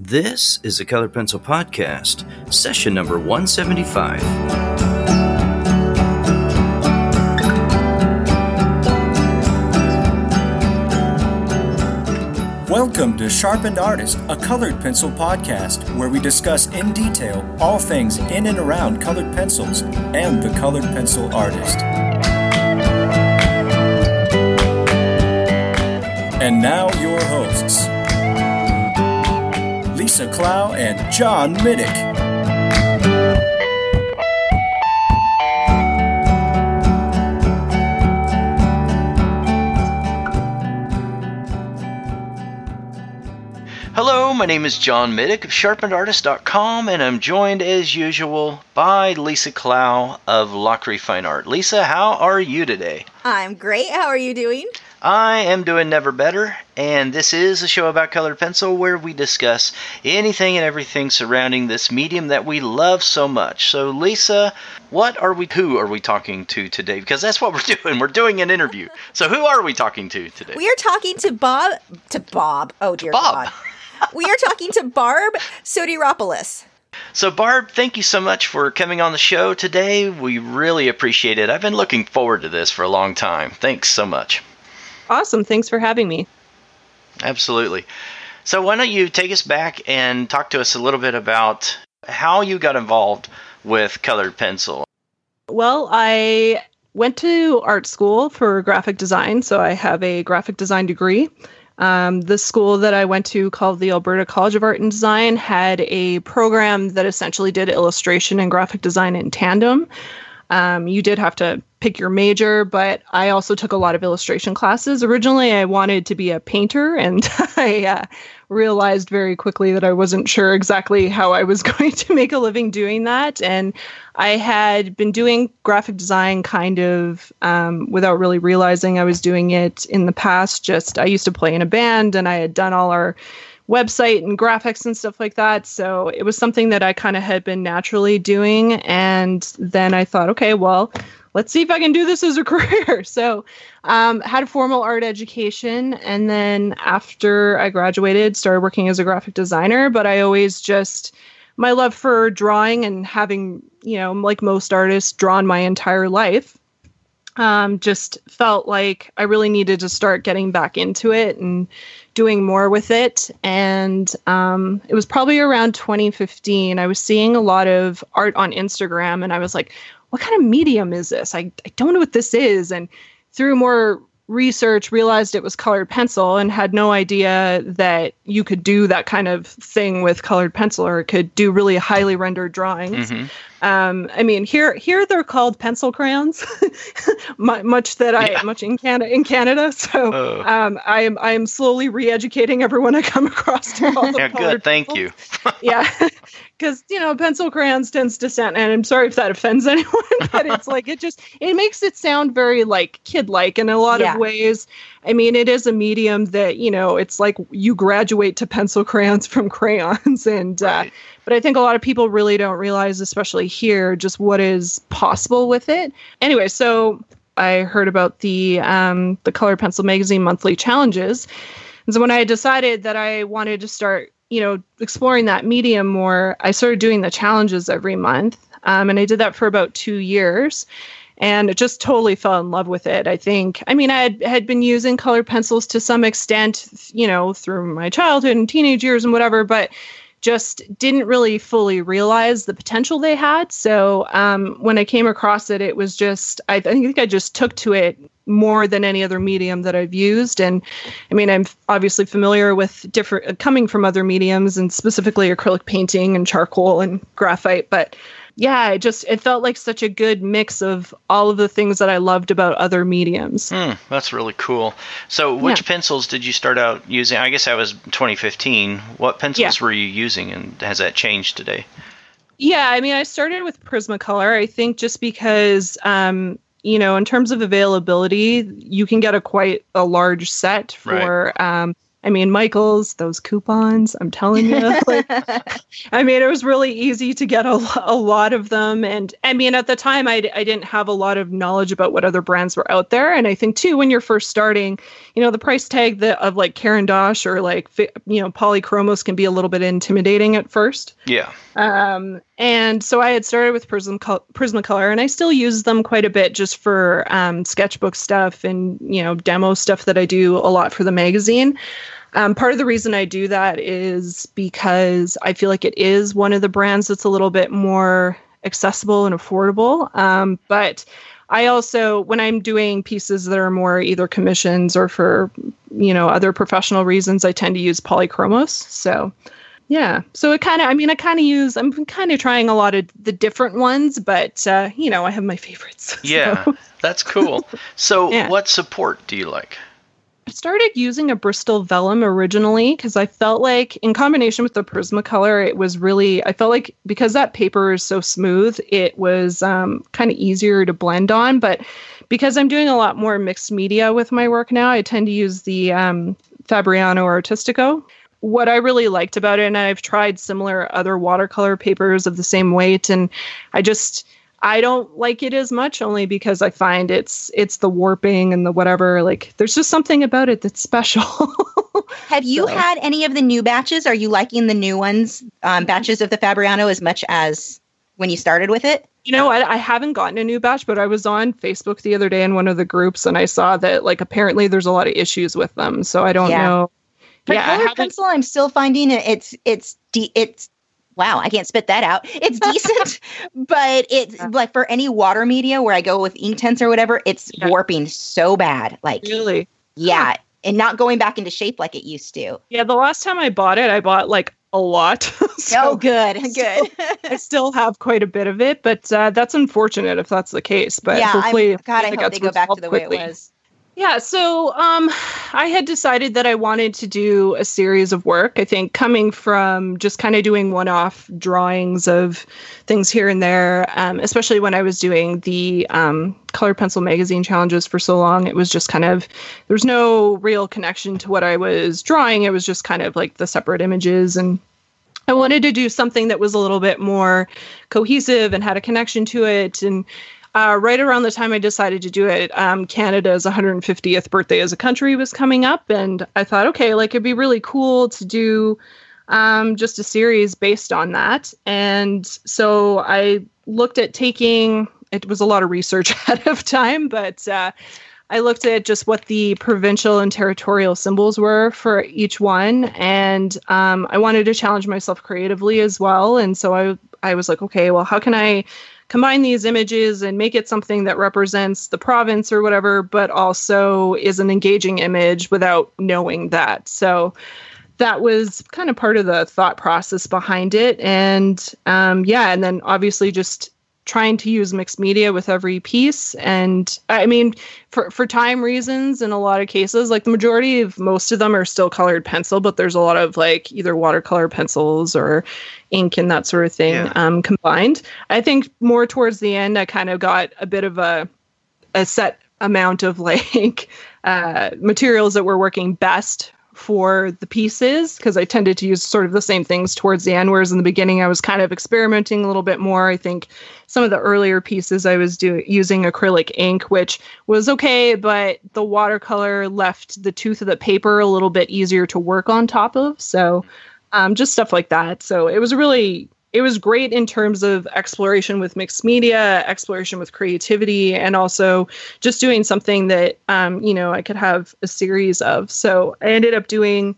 This is the Colored Pencil Podcast, session number 175. Welcome to Sharpened Artist, a colored pencil podcast where we discuss in detail all things in and around colored pencils and the colored pencil artist. And now, your hosts Lisa Clough and John Middick. Hello, my name is John Middick of sharpenedartist.com, and I'm joined as usual by Lisa Clough of Lachri Fine Art. Lisa, how are you today? I'm great. How are you doing? I am doing never better, and this is a show about colored pencil where we discuss anything and everything surrounding this medium that we love so much. So, Lisa, what are we, who are we talking to today? Because that's what we're doing. We're doing an interview. So, who are we talking to today? We are talking to Bob, to Bob. Oh, dear Bob. God. we are talking to Barb Sotiropoulos. So, Barb, thank you so much for coming on the show today. We really appreciate it. I've been looking forward to this for a long time. Thanks so much. Awesome. Thanks for having me. Absolutely. So, why don't you take us back and talk to us a little bit about how you got involved with colored pencil? Well, I went to art school for graphic design, so I have a graphic design degree. Um, the school that I went to, called the Alberta College of Art and Design, had a program that essentially did illustration and graphic design in tandem. Um, you did have to pick your major, but I also took a lot of illustration classes. Originally, I wanted to be a painter, and I uh, realized very quickly that I wasn't sure exactly how I was going to make a living doing that. And I had been doing graphic design kind of um, without really realizing I was doing it in the past. Just I used to play in a band, and I had done all our website and graphics and stuff like that. So it was something that I kind of had been naturally doing. And then I thought, okay, well, let's see if I can do this as a career. So, um, had formal art education, and then after I graduated, started working as a graphic designer. But I always just my love for drawing and having, you know, like most artists, drawn my entire life. Um, just felt like I really needed to start getting back into it and doing more with it. And um, it was probably around 2015. I was seeing a lot of art on Instagram, and I was like, what kind of medium is this? I, I don't know what this is. And through more research, realized it was colored pencil and had no idea that you could do that kind of thing with colored pencil or could do really highly rendered drawings. Mm-hmm. Um, I mean, here here they're called pencil crayons, much that I yeah. much in Canada in Canada. So uh, um, I am I am slowly re-educating everyone I come across to all the yeah, good. Thank you. yeah, because you know pencil crayons tends to sound, and I'm sorry if that offends anyone, but it's like it just it makes it sound very like kid like in a lot yeah. of ways. I mean, it is a medium that you know it's like you graduate to pencil crayons from crayons, and. Uh, right. Uh, but I think a lot of people really don't realize, especially here, just what is possible with it. Anyway, so I heard about the um, the Color Pencil Magazine monthly challenges, and so when I decided that I wanted to start, you know, exploring that medium more, I started doing the challenges every month, um, and I did that for about two years and just totally fell in love with it. I think, I mean, I had, had been using color pencils to some extent, you know, through my childhood and teenage years and whatever, but just didn't really fully realize the potential they had. So um, when I came across it, it was just, I, I think I just took to it more than any other medium that I've used. And I mean, I'm obviously familiar with different, coming from other mediums and specifically acrylic painting and charcoal and graphite, but yeah, it just it felt like such a good mix of all of the things that I loved about other mediums. Mm, that's really cool. So, which yeah. pencils did you start out using? I guess that was 2015. What pencils yeah. were you using, and has that changed today? Yeah, I mean, I started with Prismacolor. I think just because, um, you know, in terms of availability, you can get a quite a large set for. Right. Um, I mean, Michaels, those coupons, I'm telling you. Like, I mean, it was really easy to get a, a lot of them. And I mean, at the time, I, I didn't have a lot of knowledge about what other brands were out there. And I think, too, when you're first starting, you know, the price tag that, of like Caran d'Ache or like, you know, polychromos can be a little bit intimidating at first. Yeah. Um, and so I had started with Prism Prismacolor, and I still use them quite a bit just for um, sketchbook stuff and you know demo stuff that I do a lot for the magazine. Um, part of the reason I do that is because I feel like it is one of the brands that's a little bit more accessible and affordable. Um, but I also, when I'm doing pieces that are more either commissions or for, you know, other professional reasons, I tend to use polychromos. So, yeah. So it kind of, I mean, I kind of use, I'm kind of trying a lot of the different ones, but, uh, you know, I have my favorites. Yeah. So. That's cool. So, yeah. what support do you like? Started using a Bristol Vellum originally because I felt like, in combination with the Prismacolor, it was really, I felt like because that paper is so smooth, it was um, kind of easier to blend on. But because I'm doing a lot more mixed media with my work now, I tend to use the um, Fabriano Artistico. What I really liked about it, and I've tried similar other watercolor papers of the same weight, and I just, I don't like it as much only because I find it's it's the warping and the whatever. Like there's just something about it that's special. Have you so. had any of the new batches? Are you liking the new ones, um, batches of the Fabriano as much as when you started with it? You know, I, I haven't gotten a new batch, but I was on Facebook the other day in one of the groups and I saw that like apparently there's a lot of issues with them. So I don't yeah. know. For yeah, colored pencil, I'm still finding it. It's it's de- it's wow, I can't spit that out. It's decent, but it's yeah. like for any water media where I go with Inktense or whatever, it's yeah. warping so bad. Like really, yeah, huh. and not going back into shape like it used to. Yeah, the last time I bought it, I bought like a lot. so, oh, good, good. I still have quite a bit of it, but uh, that's unfortunate if that's the case. But yeah, hopefully, I'm, God, I hope they go back to the quickly. way it was. Yeah, so um, I had decided that I wanted to do a series of work. I think coming from just kind of doing one off drawings of things here and there, um, especially when I was doing the um, colored pencil magazine challenges for so long, it was just kind of, there was no real connection to what I was drawing. It was just kind of like the separate images. And I wanted to do something that was a little bit more cohesive and had a connection to it. And uh, right around the time I decided to do it, um, Canada's 150th birthday as a country was coming up, and I thought, okay, like it'd be really cool to do um, just a series based on that. And so I looked at taking. It was a lot of research ahead of time, but uh, I looked at just what the provincial and territorial symbols were for each one, and um, I wanted to challenge myself creatively as well. And so I I was like, okay, well, how can I combine these images and make it something that represents the province or whatever, but also is an engaging image without knowing that. So that was kind of part of the thought process behind it. And um, yeah, and then obviously just trying to use mixed media with every piece and i mean for for time reasons in a lot of cases like the majority of most of them are still colored pencil but there's a lot of like either watercolor pencils or ink and that sort of thing yeah. um, combined i think more towards the end i kind of got a bit of a a set amount of like uh, materials that were working best for the pieces because I tended to use sort of the same things towards the end. Whereas in the beginning, I was kind of experimenting a little bit more. I think some of the earlier pieces I was doing using acrylic ink, which was okay, but the watercolor left the tooth of the paper a little bit easier to work on top of. So um, just stuff like that. So it was really it was great in terms of exploration with mixed media, exploration with creativity, and also just doing something that um, you know I could have a series of. So I ended up doing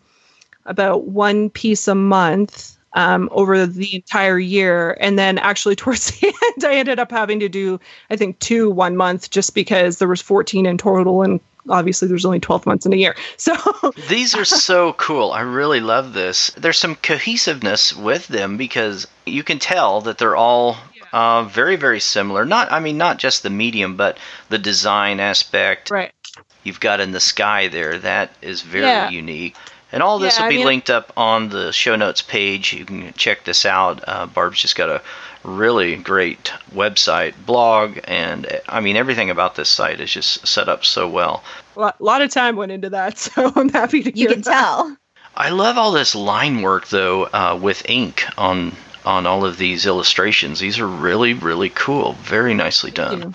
about one piece a month um, over the entire year, and then actually towards the end, I ended up having to do I think two one month just because there was 14 in total, and obviously there's only 12 months in a year. So these are so cool. I really love this. There's some cohesiveness with them because you can tell that they're all uh, very, very similar. Not, I mean, not just the medium, but the design aspect. Right. You've got in the sky there. That is very yeah. unique. And all this yeah, will be I mean, linked up on the show notes page. You can check this out. Uh, Barb's just got a really great website, blog, and I mean, everything about this site is just set up so well. A lot, of time went into that, so I'm happy to You can that. tell. I love all this line work though uh, with ink on on all of these illustrations. These are really really cool. Very nicely done.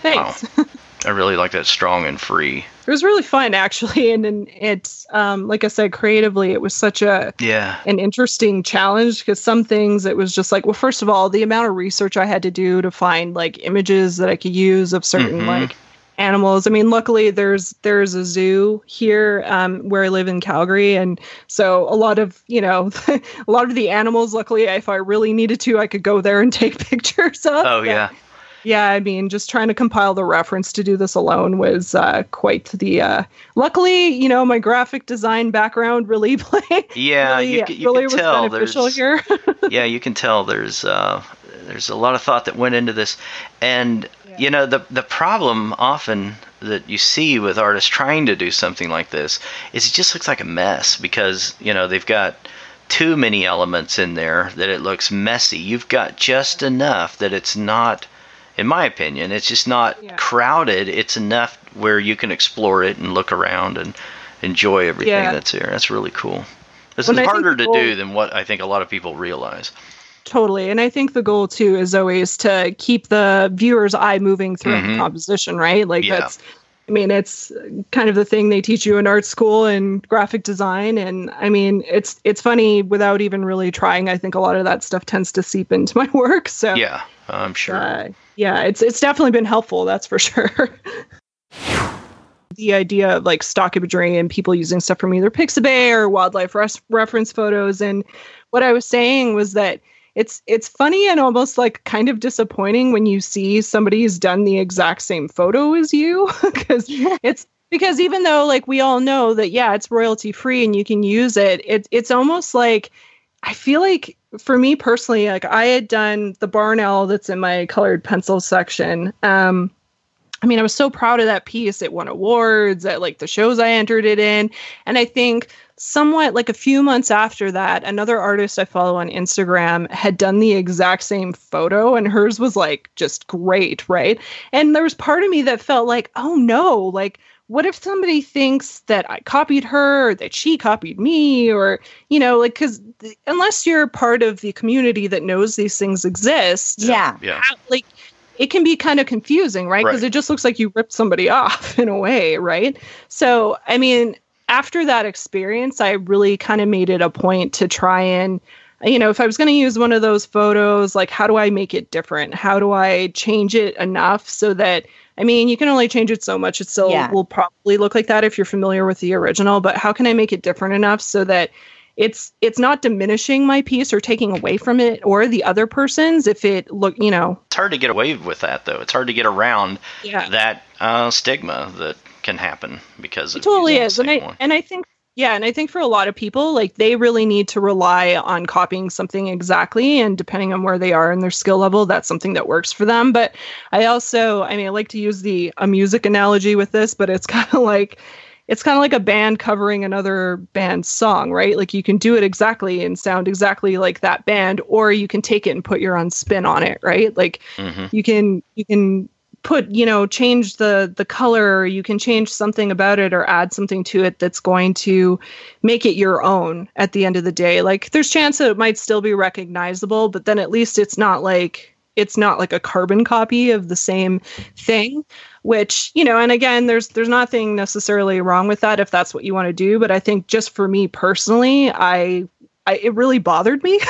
Thanks. Wow. I really like that strong and free. It was really fun actually, and, and it's um, like I said, creatively, it was such a Yeah. an interesting challenge because some things it was just like, well, first of all, the amount of research I had to do to find like images that I could use of certain Mhm. like animals. I mean, luckily there's there's a zoo here um, where I live in Calgary, and so a lot of you know a lot of the animals. Luckily, if I really needed to, I could go there and take pictures of. Oh yeah. Yeah, I mean, just trying to compile the reference to do this alone was uh, quite the. Uh, luckily, you know, my graphic design background really played. Yeah, really, you, you really can was tell there's here. yeah, you can tell there's uh, there's a lot of thought that went into this, and you know the the problem often that you see with artists trying to do something like this is it just looks like a mess because you know they've got too many elements in there that it looks messy. You've got just enough that it's not, in my opinion, it's just not Yeah. crowded. It's enough where you can explore it and look around and enjoy everything Yeah. that's here. That's really cool. This Well, is harder to the do than what I think a lot of people realize. Totally. And I think the goal too is always to keep the viewer's eye moving throughout Mhm. the composition, right? Like Yeah. that's I mean, it's kind of the thing they teach you in art school and graphic design. And I mean, it's it's funny without even really trying. I think a lot of that stuff tends to seep into my work. So Yeah, I'm sure. uh, yeah, it's it's definitely been helpful. That's for sure. the idea of like stock imagery and people using stuff from either Pixabay or wildlife res- reference photos, and what I was saying was that it's it's funny and almost like kind of disappointing when you see somebody who's done the exact same photo as you because it's because even though like we all know that yeah it's royalty free and you can use it it it's almost like I feel like for me personally, like I had done the barn owl that's in my colored pencil section. Um, I mean, I was so proud of that piece. It won awards at like the shows I entered it in. And I think somewhat like a few months after that, another artist I follow on Instagram had done the exact same photo, and hers was like just great, right? And there was part of me that felt like, oh no, like, what if somebody thinks that I copied her or that she copied me or, you know, like, because unless you're part of the community that knows these things exist, Yeah. Yeah. how- like it can be kind of confusing, right? Because Right. it just looks like you ripped somebody off in a way, right? So, I mean, after that experience, I really kind of made it a point to try and, you know, if I was going to use one of those photos, like, how do I make it different? How do I change it enough so that, I mean, you can only change it so much. It still Yeah. will probably look like that if you're familiar with the original, but how can I make it different enough so that it's it's not diminishing my piece or taking away from it or the other person's if it look you know It's hard to get away with that, though. It's hard to get around yeah that uh, stigma that can happen because It of totally is, and I and I think yeah, and I think for a lot of people, like they really need to rely on copying something exactly, and depending on where they are in their skill level, that's something that works for them. But I also, I mean, I like to use the a music analogy with this, but it's kind of like it's kind of like a band covering another band's song, right? Like you can do it exactly and sound exactly like that band, or you can take it and put your own spin on it, right? Like hmm you can you can put you know change the the color or you can change something about it or add something to it that's going to make it your own at the end of the day like there's chance that it might still be recognizable but then at least it's not like it's not like a carbon copy of the same thing which you know and again there's there's nothing necessarily wrong with that if that's what you want to do but i think just for me personally i I, it really bothered me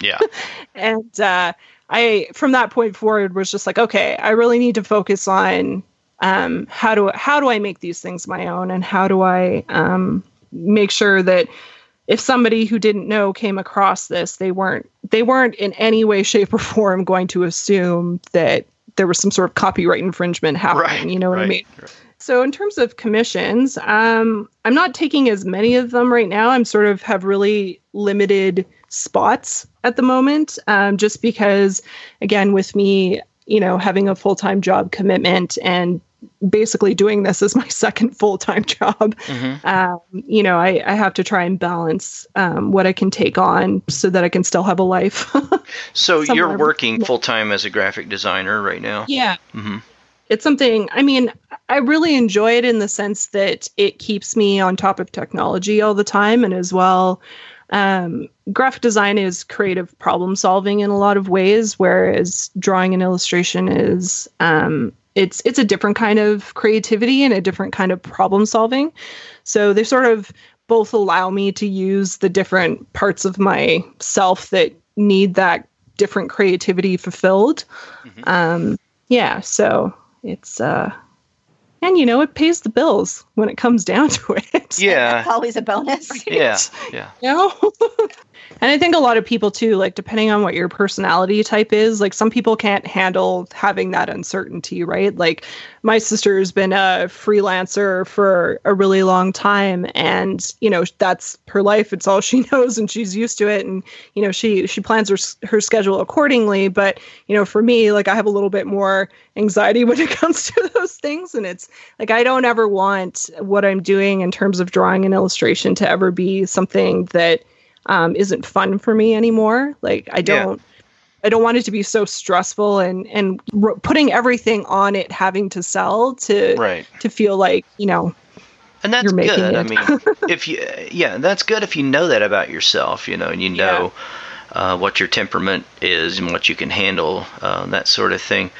Yeah. and uh, I from that point forward was just like, okay, I really need to focus on um, how do how do I make these things my own, and how do I um, make sure that if somebody who didn't know came across this, they weren't they weren't in any way, shape, or form going to assume that there was some sort of copyright infringement happening. Right. You know what right. I mean? So in terms of commissions, um, I'm not taking as many of them right now. I'm sort of have really limited spots at the moment, um, just because, again, with me, you know, having a full time job commitment and basically doing this as my second full time job, Mhm. um, you know, I, I have to try and balance um, what I can take on so that I can still have a life. So you're working full time as a graphic designer right now. yeah. hmm it's something i mean i really enjoy it in the sense that it keeps me on top of technology all the time and as well um, graphic design is creative problem solving in a lot of ways whereas drawing and illustration is um, it's it's a different kind of creativity and a different kind of problem solving so they sort of both allow me to use the different parts of myself that need that different creativity fulfilled mm-hmm. um, yeah so it's uh and you know it pays the bills when it comes down to it. Yeah. That's always a bonus. Yeah yeah. You know? and i think a lot of people too like depending on what your personality type is like some people can't handle having that uncertainty right? Like my sister has been a freelancer for a really long time and you know that's her life. It's all she knows and she's used to it and you know she she plans her her schedule accordingly. But you know for me like I have a little bit more anxiety when it comes to those things and it's like I don't ever want what I'm doing in terms of drawing an illustration to ever be something that um, isn't fun for me anymore. Like I don't yeah I don't want it to be so stressful and and r- putting everything on it having to sell to right. to feel like you know and that's good. I mean, if you yeah, that's good if you know that about yourself, you know, and you know yeah. uh, what your temperament is and what you can handle, uh, that sort of thing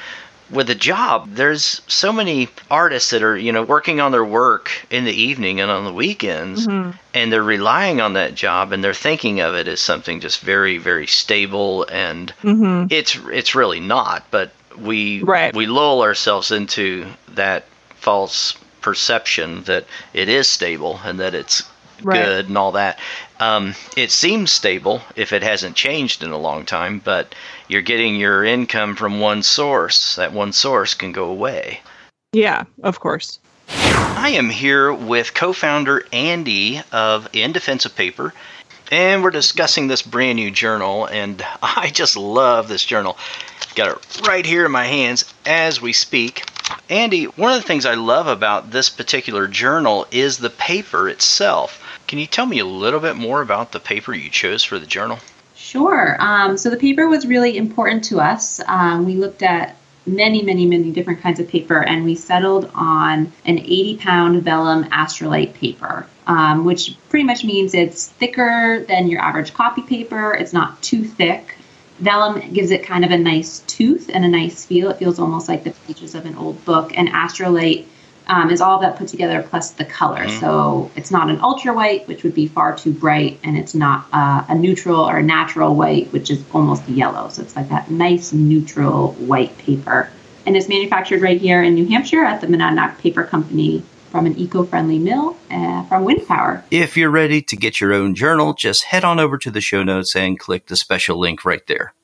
with a job, there's so many artists that are, you know, working on their work in the evening and on the weekends, mm-hmm. and they're relying on that job and they're thinking of it as something just very, very stable, and mm-hmm. it's it's really not. But we right. we lull ourselves into that false perception that it is stable and that it's right. good and all that. Um, it seems stable if it hasn't changed in a long time, but you're getting your income from one source. That one source can go away. Yeah, of course. I am here with co founder Andy of In Defense of Paper, and we're discussing this brand new journal, and I just love this journal. Got it right here in my hands as we speak. Andy, one of the things I love about this particular journal is the paper itself. Can you tell me a little bit more about the paper you chose for the journal? Sure. Um, so the paper was really important to us. Um, we looked at many, many, many different kinds of paper, and we settled on an 80 pound vellum Astrolite paper, um, which pretty much means it's thicker than your average copy paper. It's not too thick. Vellum gives it kind of a nice tooth and a nice feel. It feels almost like the pages of an old book, and Astrolite um, is all that put together plus the color. Mm-hmm. So it's not an ultra white, which would be far too bright, and it's not uh, a neutral or a natural white, which is almost yellow. So it's like that nice neutral white paper. And it's manufactured right here in New Hampshire at the Monadnock Paper Company from an eco-friendly mill uh, from wind power. If you're ready to get your own journal, just head on over to the show notes and click the special link right there.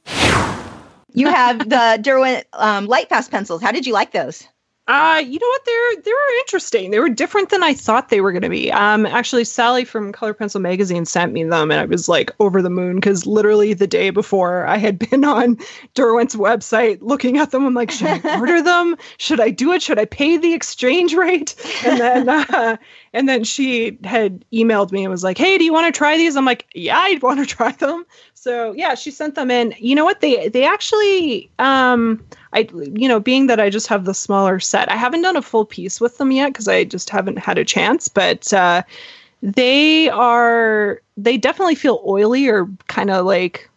You have the Derwent um, Light Fast pencils. How did you like those? Uh, you know what? They're they were interesting. They were different than I thought they were going to be. Um, actually, Sally from Color Pencil Magazine sent me them, and I was like over the moon because literally the day before I had been on Derwent's website looking at them. I'm like, should I order them? Should I do it? Should I pay the exchange rate? And then uh, and then she had emailed me and was like, "Hey, do you want to try these?" I'm like, "Yeah, I'd want to try them." So yeah, she sent them in. You know what? They they actually um I you know being that I just have the smaller set, I haven't done a full piece with them yet because I just haven't had a chance. But uh, they are they definitely feel oily or kind of like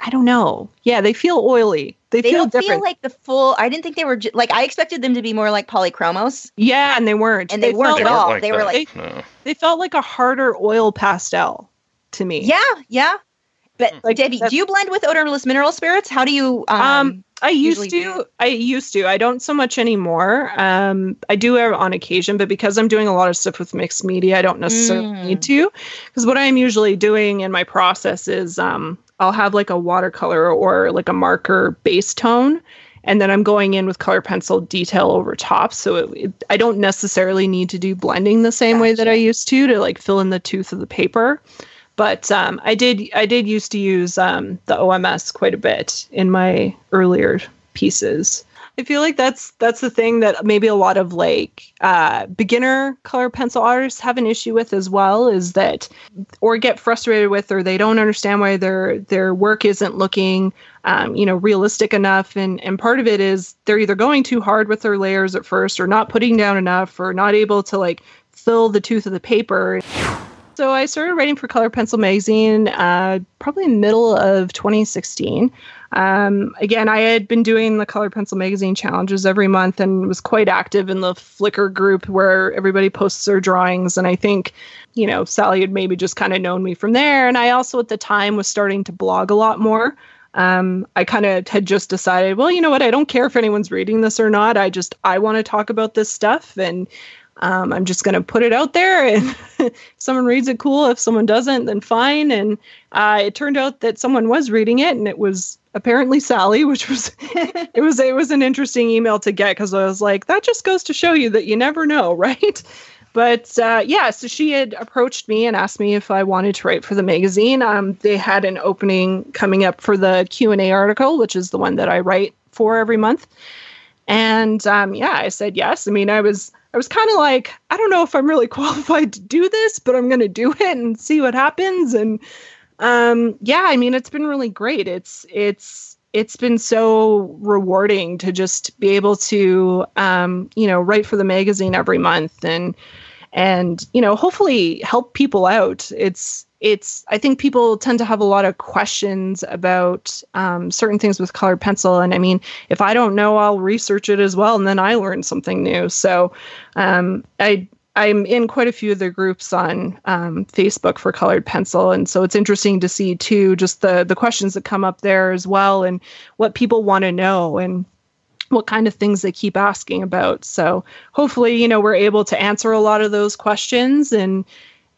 I don't know. Yeah, they feel oily. They, they feel don't different. feel like the full. I didn't think they were ju- like I expected them to be more like polychromos. Yeah, and they weren't. And they, they weren't at all. Like they that. were like they, no. they felt like a harder oil pastel to me. Yeah, yeah. But like, Debbie, do you blend with odorless mineral spirits? How do you? Um, um I used to. Do? I used to. I don't so much anymore. Um, I do on occasion, but because I'm doing a lot of stuff with mixed media, I don't necessarily mm. need to. Because what I'm usually doing in my process is, um, I'll have like a watercolor or like a marker base tone, and then I'm going in with color pencil detail over top. So it, it, I don't necessarily need to do blending the same gotcha. way that I used to to like fill in the tooth of the paper. But um, I did I did used to use um, the OMS quite a bit in my earlier pieces. I feel like that's that's the thing that maybe a lot of like uh, beginner color pencil artists have an issue with as well is that or get frustrated with or they don't understand why their their work isn't looking um, you know realistic enough and and part of it is they're either going too hard with their layers at first or not putting down enough or not able to like fill the tooth of the paper. So I started writing for Color Pencil magazine uh, probably middle of 2016. Um, again, I had been doing the Color Pencil magazine challenges every month and was quite active in the Flickr group where everybody posts their drawings. And I think, you know, Sally had maybe just kind of known me from there. And I also at the time was starting to blog a lot more. Um, I kind of had just decided, well, you know what? I don't care if anyone's reading this or not. I just I want to talk about this stuff, and um, I'm just going to put it out there, and if someone reads it, cool. If someone doesn't, then fine. And uh, it turned out that someone was reading it, and it was apparently Sally, which was it was it was an interesting email to get because I was like, that just goes to show you that you never know, right? But uh, yeah, so she had approached me and asked me if I wanted to write for the magazine. Um, they had an opening coming up for the Q and A article, which is the one that I write for every month. And um, yeah, I said yes. I mean, I was I was kind of like, I don't know if I'm really qualified to do this, but I'm going to do it and see what happens. And um, yeah, I mean, it's been really great. It's it's it's been so rewarding to just be able to um, you know write for the magazine every month and and you know hopefully help people out. It's it's i think people tend to have a lot of questions about um, certain things with colored pencil and i mean if i don't know i'll research it as well and then i learn something new so um, i i'm in quite a few of the groups on um, facebook for colored pencil and so it's interesting to see too just the the questions that come up there as well and what people want to know and what kind of things they keep asking about so hopefully you know we're able to answer a lot of those questions and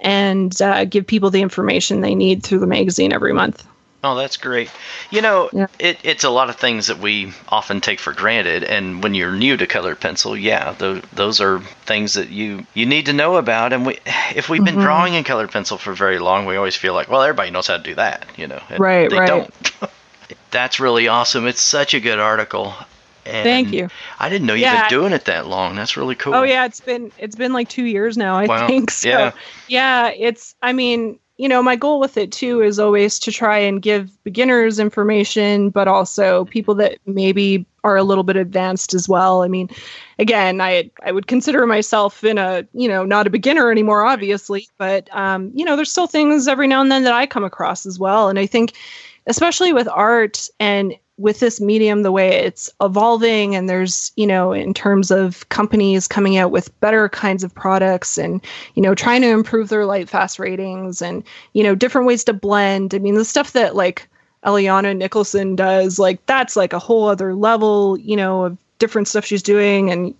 and uh, give people the information they need through the magazine every month. Oh, that's great. You know, yeah. it, it's a lot of things that we often take for granted, and when you're new to colored pencil, yeah, those, those are things that you you need to know about. And we, if we've been mm-hmm. drawing in colored pencil for very long, we always feel like, well, everybody knows how to do that, you know. right, they right. don't. that's really awesome. It's such a good article. And Thank you. I didn't know you've yeah. been doing it that long. That's really cool. Oh yeah, it's been it's been like two years now. I wow. think. So, yeah. Yeah, it's. I mean, you know, my goal with it too is always to try and give beginners information, but also people that maybe are a little bit advanced as well. I mean, again, I I would consider myself in a you know not a beginner anymore, obviously, but um, you know, there's still things every now and then that I come across as well, and I think especially with art and with this medium the way it's evolving and there's you know in terms of companies coming out with better kinds of products and you know trying to improve their light fast ratings and you know different ways to blend. I mean the stuff that like Alyona Nickelsen does like that's like a whole other level you know of different stuff she's doing. And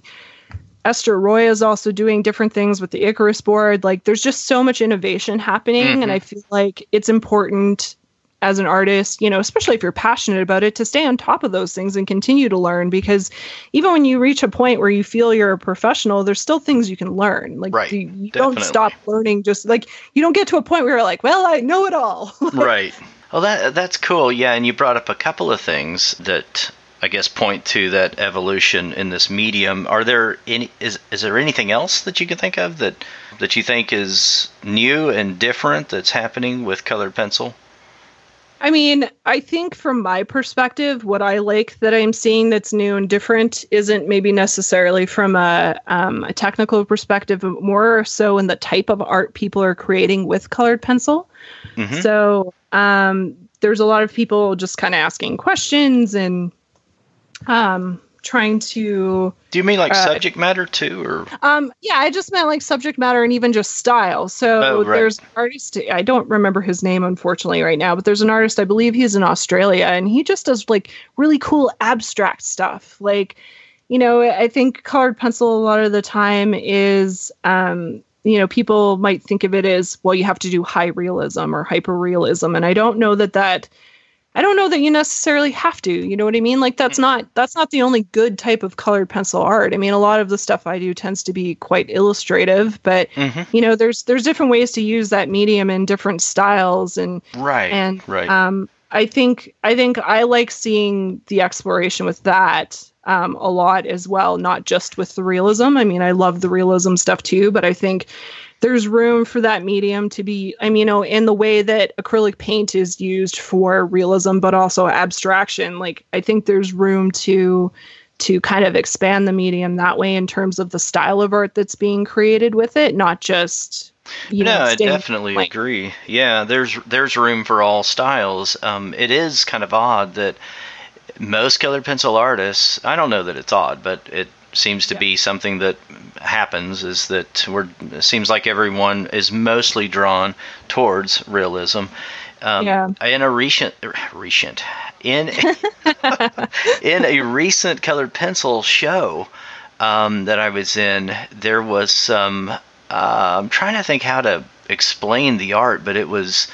Ester Roi is also doing different things with the icarus board. Like there's just so much innovation happening mm-hmm. and i feel like it's important as an artist, you know, especially if you're passionate about it, to stay on top of those things and continue to learn because even when you reach a point where you feel you're a professional, there's still things you can learn. Like right, you, you don't stop learning just like you don't get to a point where you're like, well, I know it all. right. Well, that that's cool. Yeah, and you brought up a couple of things that I guess point to that evolution in this medium. Are there any is is there anything else that you can think of that that you think is new and different that's happening with colored pencil? I mean, I think from my perspective, what I like that I'm seeing that's new and different isn't maybe necessarily from a, um, a technical perspective, but more so in the type of art people are creating with colored pencil. Mm-hmm. So um, there's a lot of people just kind of asking questions and um, trying to do you mean like uh, subject matter too or? Um yeah i just meant like subject matter and even just style. So oh, right. there's artist i don't remember his name unfortunately right now but there's an artist i believe he's in australia and he just does like really cool abstract stuff. Like you know i think colored pencil a lot of the time is um you know people might think of it as well you have to do high realism or hyper realism and i don't know that that I don't know that you necessarily have to. You know what I mean? Like that's mm-hmm. not that's not the only good type of colored pencil art. I mean, a lot of the stuff I do tends to be quite illustrative, but mm-hmm. you know, there's there's different ways to use that medium in different styles and right and right. Um, I think I think I like seeing the exploration with that um, a lot as well, not just with the realism. I mean, I love the realism stuff too, but I think there's room for that medium to be, I mean, you know, in the way that acrylic paint is used for realism, but also abstraction. Like, I think there's room to to kind of expand the medium that way in terms of the style of art that's being created with it, not just you no, know, I definitely like- agree. Yeah, there's there's room for all styles. Um, it is kind of odd that most colored pencil artists. I don't know that it's odd, but it seems to be something that happens. Is that we're it seems like everyone is mostly drawn towards realism. Um, Yeah. In a recent recent in in a recent colored pencil show um, that I was in, there was some. Uh, I'm trying to think how to explain the art, but it was,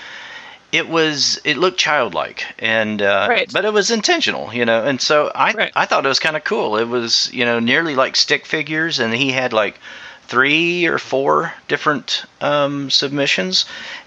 it was, it looked childlike, and uh, Right. but it was intentional, you know. And so I, Right. I thought it was kind of cool. It was, you know, nearly like stick figures, and he had like three or four different um, submissions.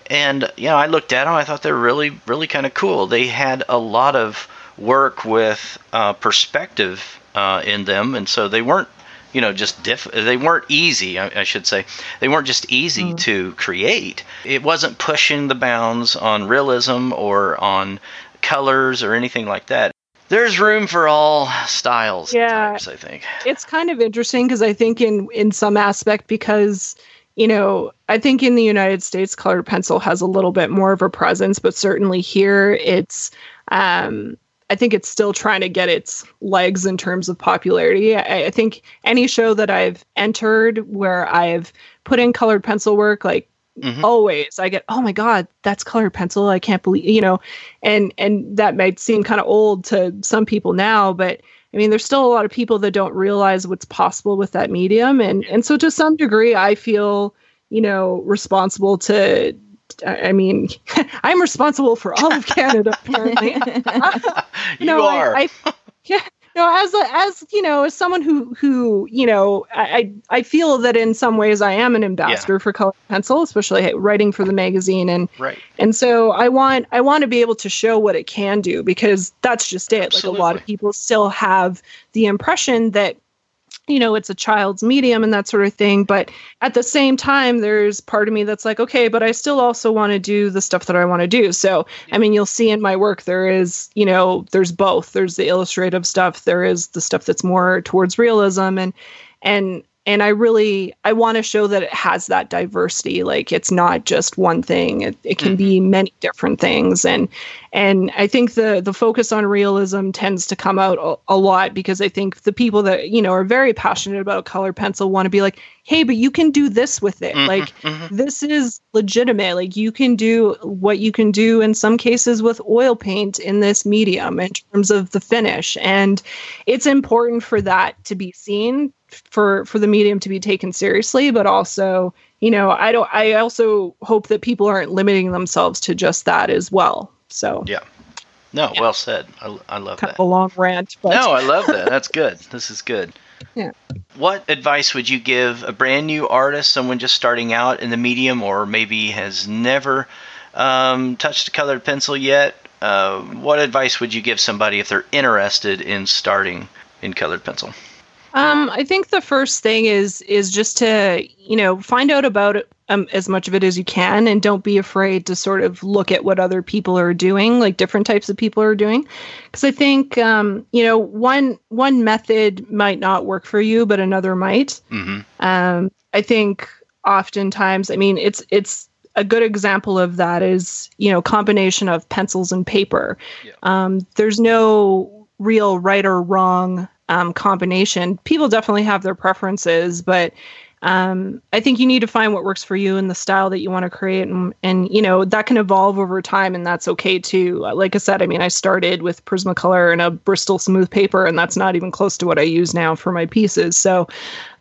And you know, I looked at them. I thought they were really, really kind of cool. They had a lot of work with uh, perspective uh, in them, and so they weren't, you know, just diff. They weren't easy. I, I should say they weren't just easy to create. It wasn't pushing the bounds on realism or on colors or anything like that. There's room for all styles. Yeah. types, I think. it's kind of interesting because I think in in some aspect because you know I think in the United States colored pencil has a little bit more of a presence, but certainly here it's um, I think it's still trying to get its legs in terms of popularity. I, I think any show that I've entered where I've put in colored pencil work, like Mhm. always i get oh my god that's colored pencil i can't believe you know and and that might seem kind of old to some people now but i mean there's still a lot of people that don't realize what's possible with that medium and and so to some degree i feel you know responsible to i mean i'm responsible for all of canada apparently You no, are. I, I yeah, no, as a, as you know, as someone who who you know, I I feel that in some ways I am an ambassador for Color Pencil, especially writing for the magazine, and right. and so I want I want to be able to show what it can do because that's just it. Like a lot of people still have the impression that you know it's a child's medium and that sort of thing. But at the same time there's part of me that's like okay but i still also want to do the stuff that i want to do. So i mean you'll see in my work there is you know there's both. There's the illustrative stuff. There is the stuff that's more towards realism and and and i really i want to show that it has that diversity. Like it's not just one thing. It, it can be many different things. And and i think the the focus on realism tends to come out a, a lot because i think the people that you know are very passionate about color pencil want to be like hey but you can do this with it. Mhm, like mhm. this is legitimate. Like you can do what you can do in some cases with oil paint in this medium in terms of the finish. And it's important for that to be seen for for the medium to be taken seriously but also you know i don't i also hope that people aren't limiting themselves to just that as well so Yeah. No, well said. I, I love kind that. of a long rant but No, I love that. That's good. This is good. Yeah. What advice would you give a brand new artist, someone just starting out in the medium, or maybe has never um, touched a colored pencil yet? Uh, what advice would you give somebody if they're interested in starting in colored pencil? Um, I think the first thing is is just to you know find out about it, um, as much of it as you can, and don't be afraid to sort of look at what other people are doing, like different types of people are doing, because I think um, you know one one method might not work for you, but another might. hmm Um, I think oftentimes, I mean, it's it's a good example of that is you know combination of pencils and paper. Yeah. Um, there's no real right or wrong um, combination. People definitely have their preferences, but um, I think you need to find what works for you and the style that you want to create, and, and you know that can evolve over time, and that's okay too. Like I said, I mean, I started with Prismacolor and a Bristol smooth paper, and that's not even close to what I use now for my pieces. So,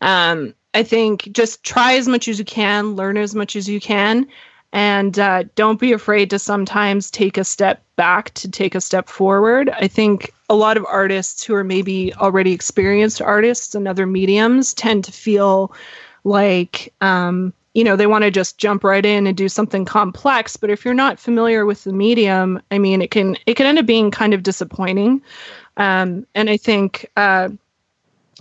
um, I think just try as much as you can, learn as much as you can, and uh, don't be afraid to sometimes take a step back to take a step forward. I think a lot of artists who are maybe already experienced artists in other mediums tend to feel like um, you know they want to just jump right in and do something complex. But if you're not familiar with the medium i mean it can it can end up being kind of disappointing. Um, and i think uh,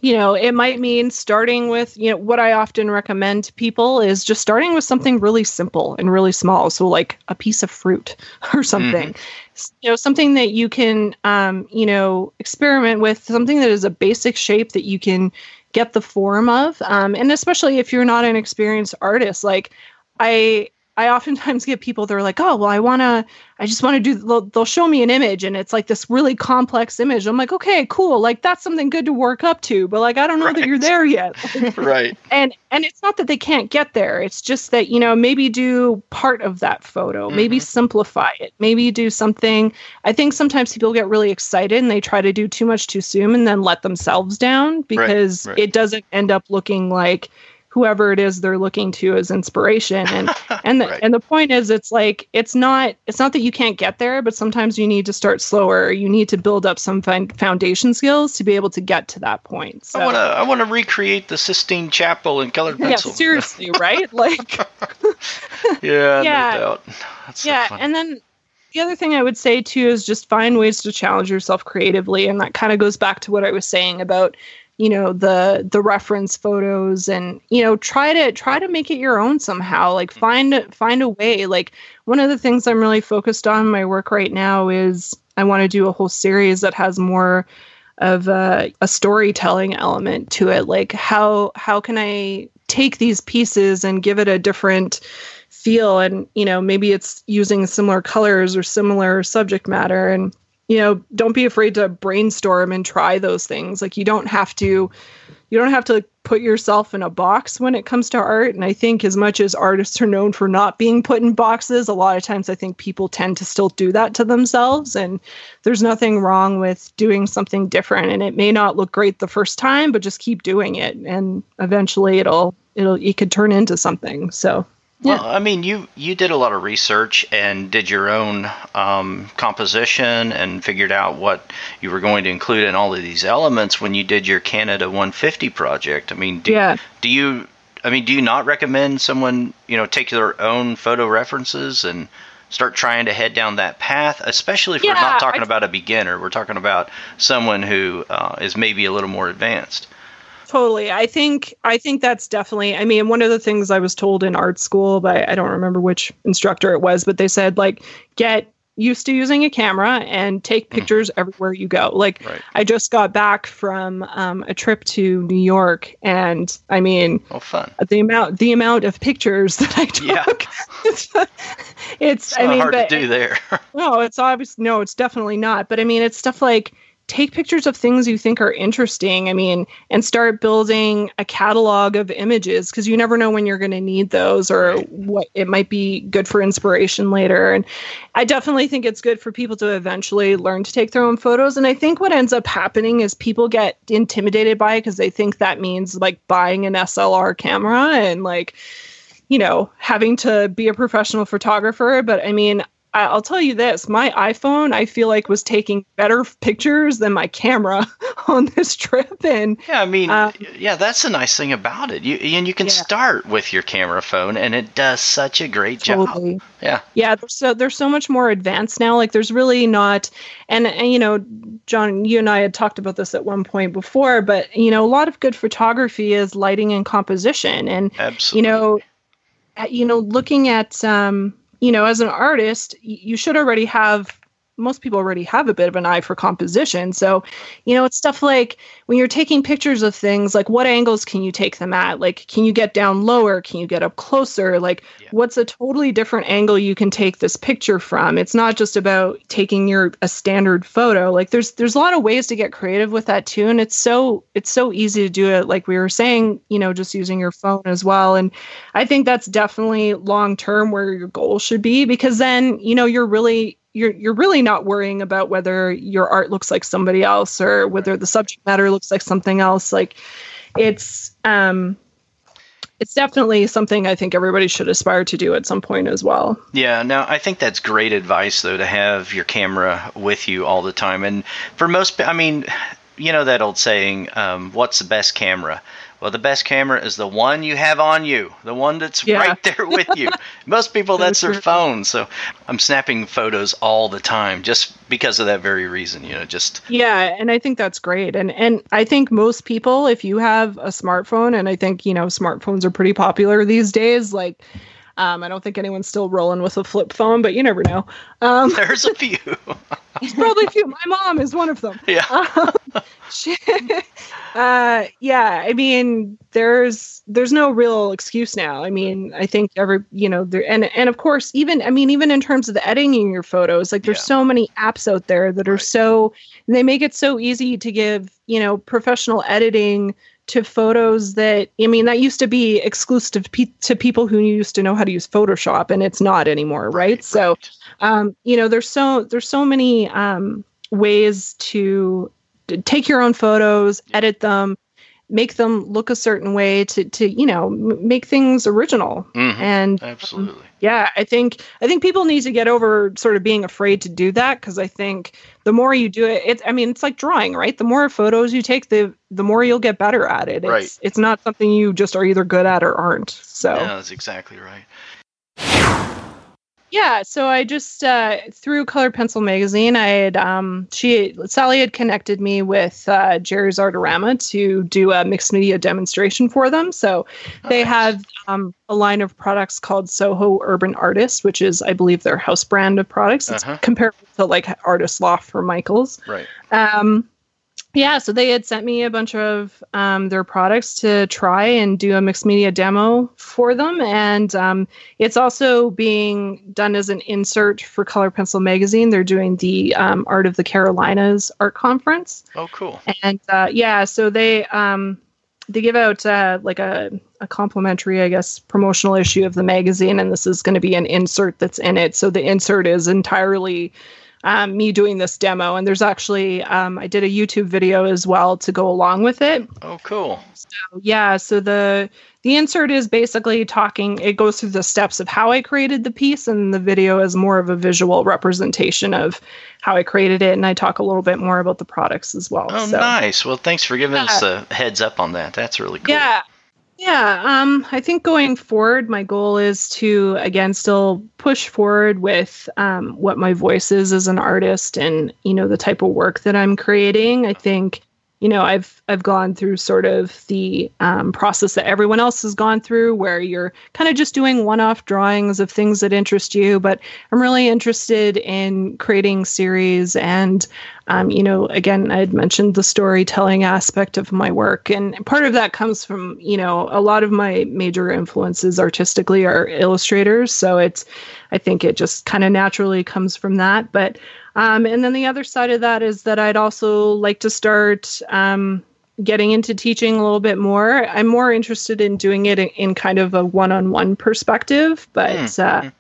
you know, it might mean starting with, you know, what I often recommend to people is just starting with something really simple and really small. So, like a piece of fruit or something, mm-hmm. you know, something that you can, um, you know, experiment with, something that is a basic shape that you can get the form of. Um, and especially if you're not an experienced artist, like I, I oftentimes get people that are like, oh, well, I want to, I just want to do, they'll, they'll, show me an image and it's like this really complex image. I'm like, okay, cool. Like that's something good to work up to, but like, I don't know right. that you're there yet. right. And, and it's not that they can't get there. It's just that, you know, maybe do part of that photo, mm-hmm. maybe simplify it, maybe do something. I think sometimes people get really excited and they try to do too much too soon and then let themselves down because right. Right. it doesn't end up looking like, whoever it is they're looking to as inspiration. And and the, right. and the point is it's like it's not it's not that you can't get there but sometimes you need to start slower. You need to build up some foundation skills to be able to get to that point. So i want to i want to recreate the sistine chapel in colored pencil yeah seriously right? Like yeah yeah. no yeah and then the other thing I would say too is just find ways to challenge yourself creatively. And that kind of goes back to what I was saying about you know the the reference photos and you know try to try to make it your own somehow like mm-hmm. find find a way. Like one of the things i'm really focused on in my work right now is i want to do a whole series that has more of a, a storytelling element to it. Like how how can i take these pieces and give it a different feel? And you know maybe it's using similar colors or similar subject matter. And you know don't be afraid to brainstorm and try those things. Like you don't have to you don't have to put yourself in a box when it comes to art. And i think as much as artists are known for not being put in boxes a lot of times i think people tend to still do that to themselves. And there's nothing wrong with doing something different. And it may not look great the first time but just keep doing it. And eventually it'll it'll it could turn into something. So yeah. Well, I mean, you you did a lot of research and did your own um, composition and figured out what you were going to include in all of these elements when you did your Canada 150 project. I mean, do, yeah. do you? I mean, do you not recommend someone you know take their own photo references and start trying to head down that path, especially if yeah, we're not talking I, about a beginner. We're talking about someone who uh, is maybe a little more advanced. Totally. I think I think that's definitely I mean one of the things I was told in art school by I don't remember which instructor it was, but they said like get used to using a camera and take mm-hmm. pictures mm. everywhere you go. Like right. I just got back from um, a trip to New York, and I mean, oh, fun! The amount the amount of pictures that I took. Yeah. it's, it's I mean, hard but, to do there. no, it's obvious. No, it's definitely not. But I mean, it's stuff like take pictures of things you think are interesting. I mean, and start building a catalog of images because you never know when you're going to need those or what it might be good for inspiration later. And I definitely think it's good for people to eventually learn to take their own photos. And I think what ends up happening is people get intimidated by it because they think that means like buying an SLR camera and like, you know, having to be a professional photographer. But I mean, I'll tell you this my iPhone, I feel like, was taking better pictures than my camera on this trip. And yeah, I mean, uh, yeah, that's the nice thing about it. You and you can yeah. start with your camera phone, and it does such a great totally. job. Yeah, yeah. So there's so much more advanced now. Like there's really not, and, and you know, John, you and I had talked about this at one point before, but you know, a lot of good photography is lighting and composition, and Absolutely. you know, you know, looking at um you know, as an artist, you should already have most people already have a bit of an eye for composition. So, you know, it's stuff like when you're taking pictures of things, like what angles can you take them at? Like, can you get down lower? Can you get up closer? Like, yeah. what's a totally different angle you can take this picture from? It's not just about taking your a standard photo. Like, there's there's a lot of ways to get creative with that too, and it's so it's so easy to do it. Like we were saying, you know, just using your phone as well. And I think that's definitely long term where your goal should be because then you know you're really you're you're really not worrying about whether your art looks like somebody else or whether the subject matter looks like something else like it's um it's definitely something I think everybody should aspire to do at some point as well. Yeah, now I think that's great advice though to have your camera with you all the time. And for most I mean you know that old saying, um, "What's the best camera?" Well, the best camera is the one you have on you, the one that's Yeah. right there with you. Most people, that's their phone. So I'm snapping photos all the time just because of that very reason. You know, just Yeah, and I think that's great. And and I think most people if you have a smartphone and I think, you know, smartphones are pretty popular these days like um, I don't think anyone's still rolling with a flip phone, but you never know. Um, there's a few. There's probably a few. My mom is one of them. yeah. Um, she- uh, yeah, I mean, there's there's no real excuse now. I mean, I think every you know there and and of course even I mean even in terms of the editing your photos, like there's Yeah. so many apps out there that are Right. so they make it so easy to give you know professional editing to photos that I mean that used to be exclusive to, pe- to people who used to know how to use Photoshop and it's not anymore, right? So right. um, you know there's so there's so many um, ways to, to take your own photos edit them make them look a certain way to to you know m- make things original Mhm. and Absolutely. yeah i think i think people need to get over sort of being afraid to do that because i think the more you do it it's i mean it's like drawing right the more photos you take the the more you'll get better at it it's Right. it's not something you just are either good at or aren't so Yeah, that's exactly right. Yeah, so I just uh, through Colored Pencil magazine, I had um, she Sally had connected me with uh, Jerry's Artorama to do a mixed media demonstration for them. So they Nice. have um, a line of products called Soho Urban Artist, which is I believe their house brand of products. It's Uh-huh. comparable to like Artist Loft for Michaels. Right. Um, yeah, so they had sent me a bunch of um, their products to try and do a mixed media demo for them. And um, it's also being done as an insert for Color Pencil Magazine. They're doing the um, Art of the Carolinas art conference. Oh, cool. And uh, yeah, so they um, they give out uh, like a, a complimentary, I guess, promotional issue of the magazine. And this is going to be an insert that's in it. So the insert is entirely um, me doing this demo. And there's actually, um, I did a YouTube video as well to go along with it. Oh, cool. Yeah, so the the insert is basically talking it goes through the steps of how I created the piece and the video is more of a visual representation of how I created it and I talk a little bit more about the products as well. Oh, so. nice. Well, thanks for giving us a heads up on that. That's really cool. Yeah. Yeah, um, I think going forward, my goal is to again still push forward with um, what my voice is as an artist, and you know the type of work that I'm creating. I think you know I've I've gone through sort of the um, process that everyone else has gone through, where you're kind of just doing one-off drawings of things that interest you. But I'm really interested in creating series and um, you know, again, I had mentioned the storytelling aspect of my work, and part of that comes from, you know, a lot of my major influences artistically are illustrators. So it's, I think it just kind of naturally comes from that. But, um, and then the other side of that is that I'd also like to start um, getting into teaching a little bit more. I'm more interested in doing it in, in kind of a one on one perspective, but Mm, uh,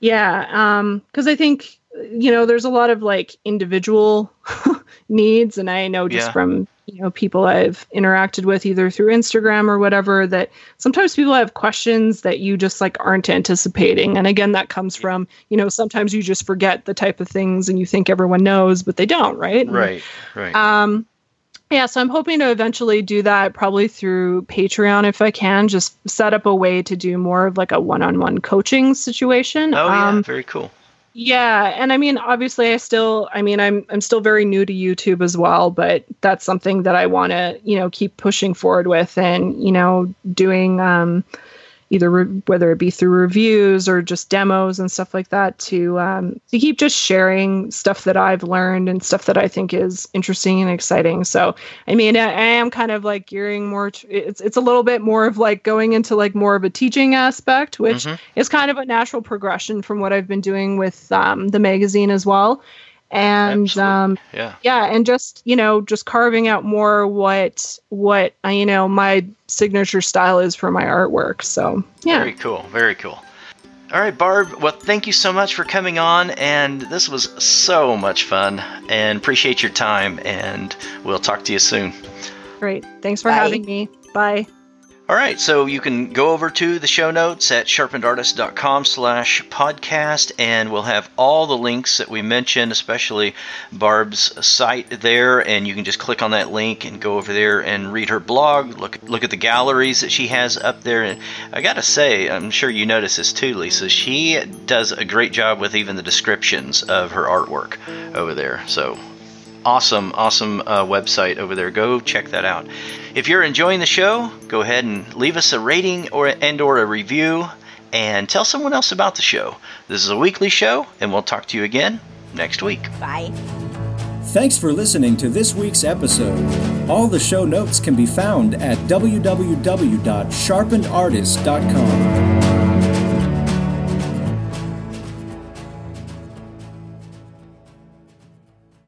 yeah, because I think you know there's a lot of like individual needs and i know just Yeah. from you know people i've interacted with either through instagram or whatever that sometimes people have questions that you just like aren't anticipating and again that comes from you know sometimes you just forget the type of things and you think everyone knows but they don't right Right. Right. um, yeah, so I'm hoping to eventually do that probably through Patreon if I can, just set up a way to do more of like a one-on-one coaching situation. oh, yeah. Um, Very cool. Yeah, and I mean, obviously, I still, I mean, I'm I'm still very new to YouTube as well, but that's something that I want to, you know, keep pushing forward with, and you know, doing um, either re- whether it be through reviews or just demos and stuff like that to um, to keep just sharing stuff that I've learned and stuff that I think is interesting and exciting. So, I mean, I, I am kind of like gearing more. To, it's it's a little bit more of like going into like more of a teaching aspect, which Mhm. is kind of a natural progression from what I've been doing with um, the magazine as well. And Absolutely. um, Yeah. yeah, and just you know, just carving out more what what uh, you know my signature style is for my artwork. So yeah, Very cool. Very cool. All right, Barb. Well, thank you so much for coming on, and this was so much fun. And appreciate your time. And we'll talk to you soon. great. Thanks for Bye. having me. Bye. All right, so you can go over to the show notes at sharpenedartist.com slash podcast, and we'll have all the links that we mentioned, especially Barb's site there, and you can just click on that link and go over there and read her blog, look, look at the galleries that she has up there. And I got to say, I'm sure you notice this too, Lisa, she does a great job with even the descriptions of her artwork over there. So awesome, awesome uh, website over there. Go check that out. If you're enjoying the show, go ahead and leave us a rating or and or a review, and tell someone else about the show. This is a weekly show, and we'll talk to you again next week. Bye. Thanks for listening to this week's episode. All the show notes can be found at www.sharpenedartist.com.